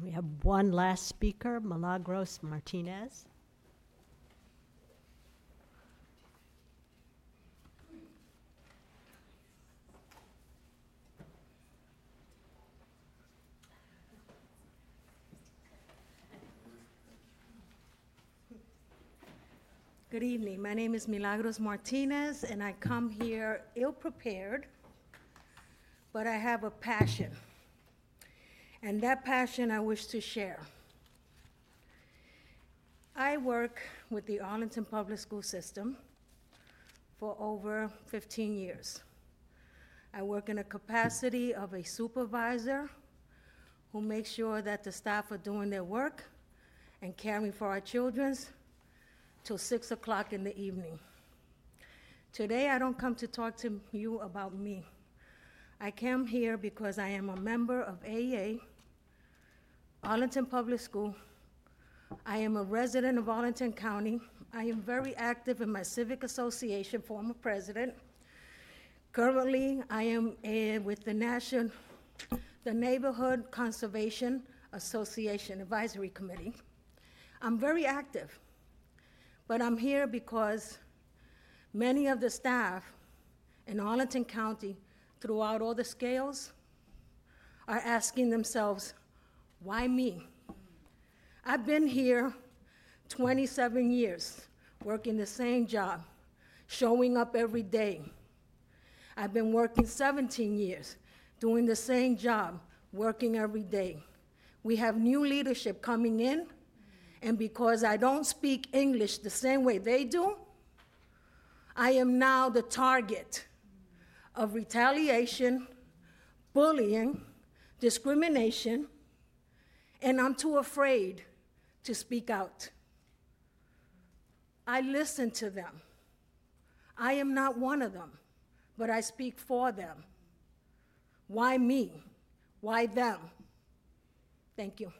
We have one last speaker, Milagros Martinez. Good evening. My name is Milagros Martinez, and I come here ill-prepared, but I have a passion. And that passion I wish to share. I work with the Arlington Public School System for over 15 years. I work in a capacity of a supervisor who makes sure that the staff are doing their work and caring for our children's till 6 o'clock in the evening. Today, I don't come to talk to you about me. I came here because I am a member of AA, Arlington Public School. I am a resident of Arlington County. I am very active in my civic association, former president. Currently, I am with the National, the Neighborhood Conservation Association Advisory Committee. I'm very active. But I'm here because many of the staff in Arlington County, throughout all the scales, are asking themselves, why me? I've been here 27 years, working the same job, showing up every day. I've been working 17 years, doing the same job, working every day. We have new leadership coming in, and because I don't speak English the same way they do, I am now the target of retaliation, bullying, discrimination, and I'm too afraid to speak out. I listen to them. I am not one of them, but I speak for them. Why me? Why them? Thank you.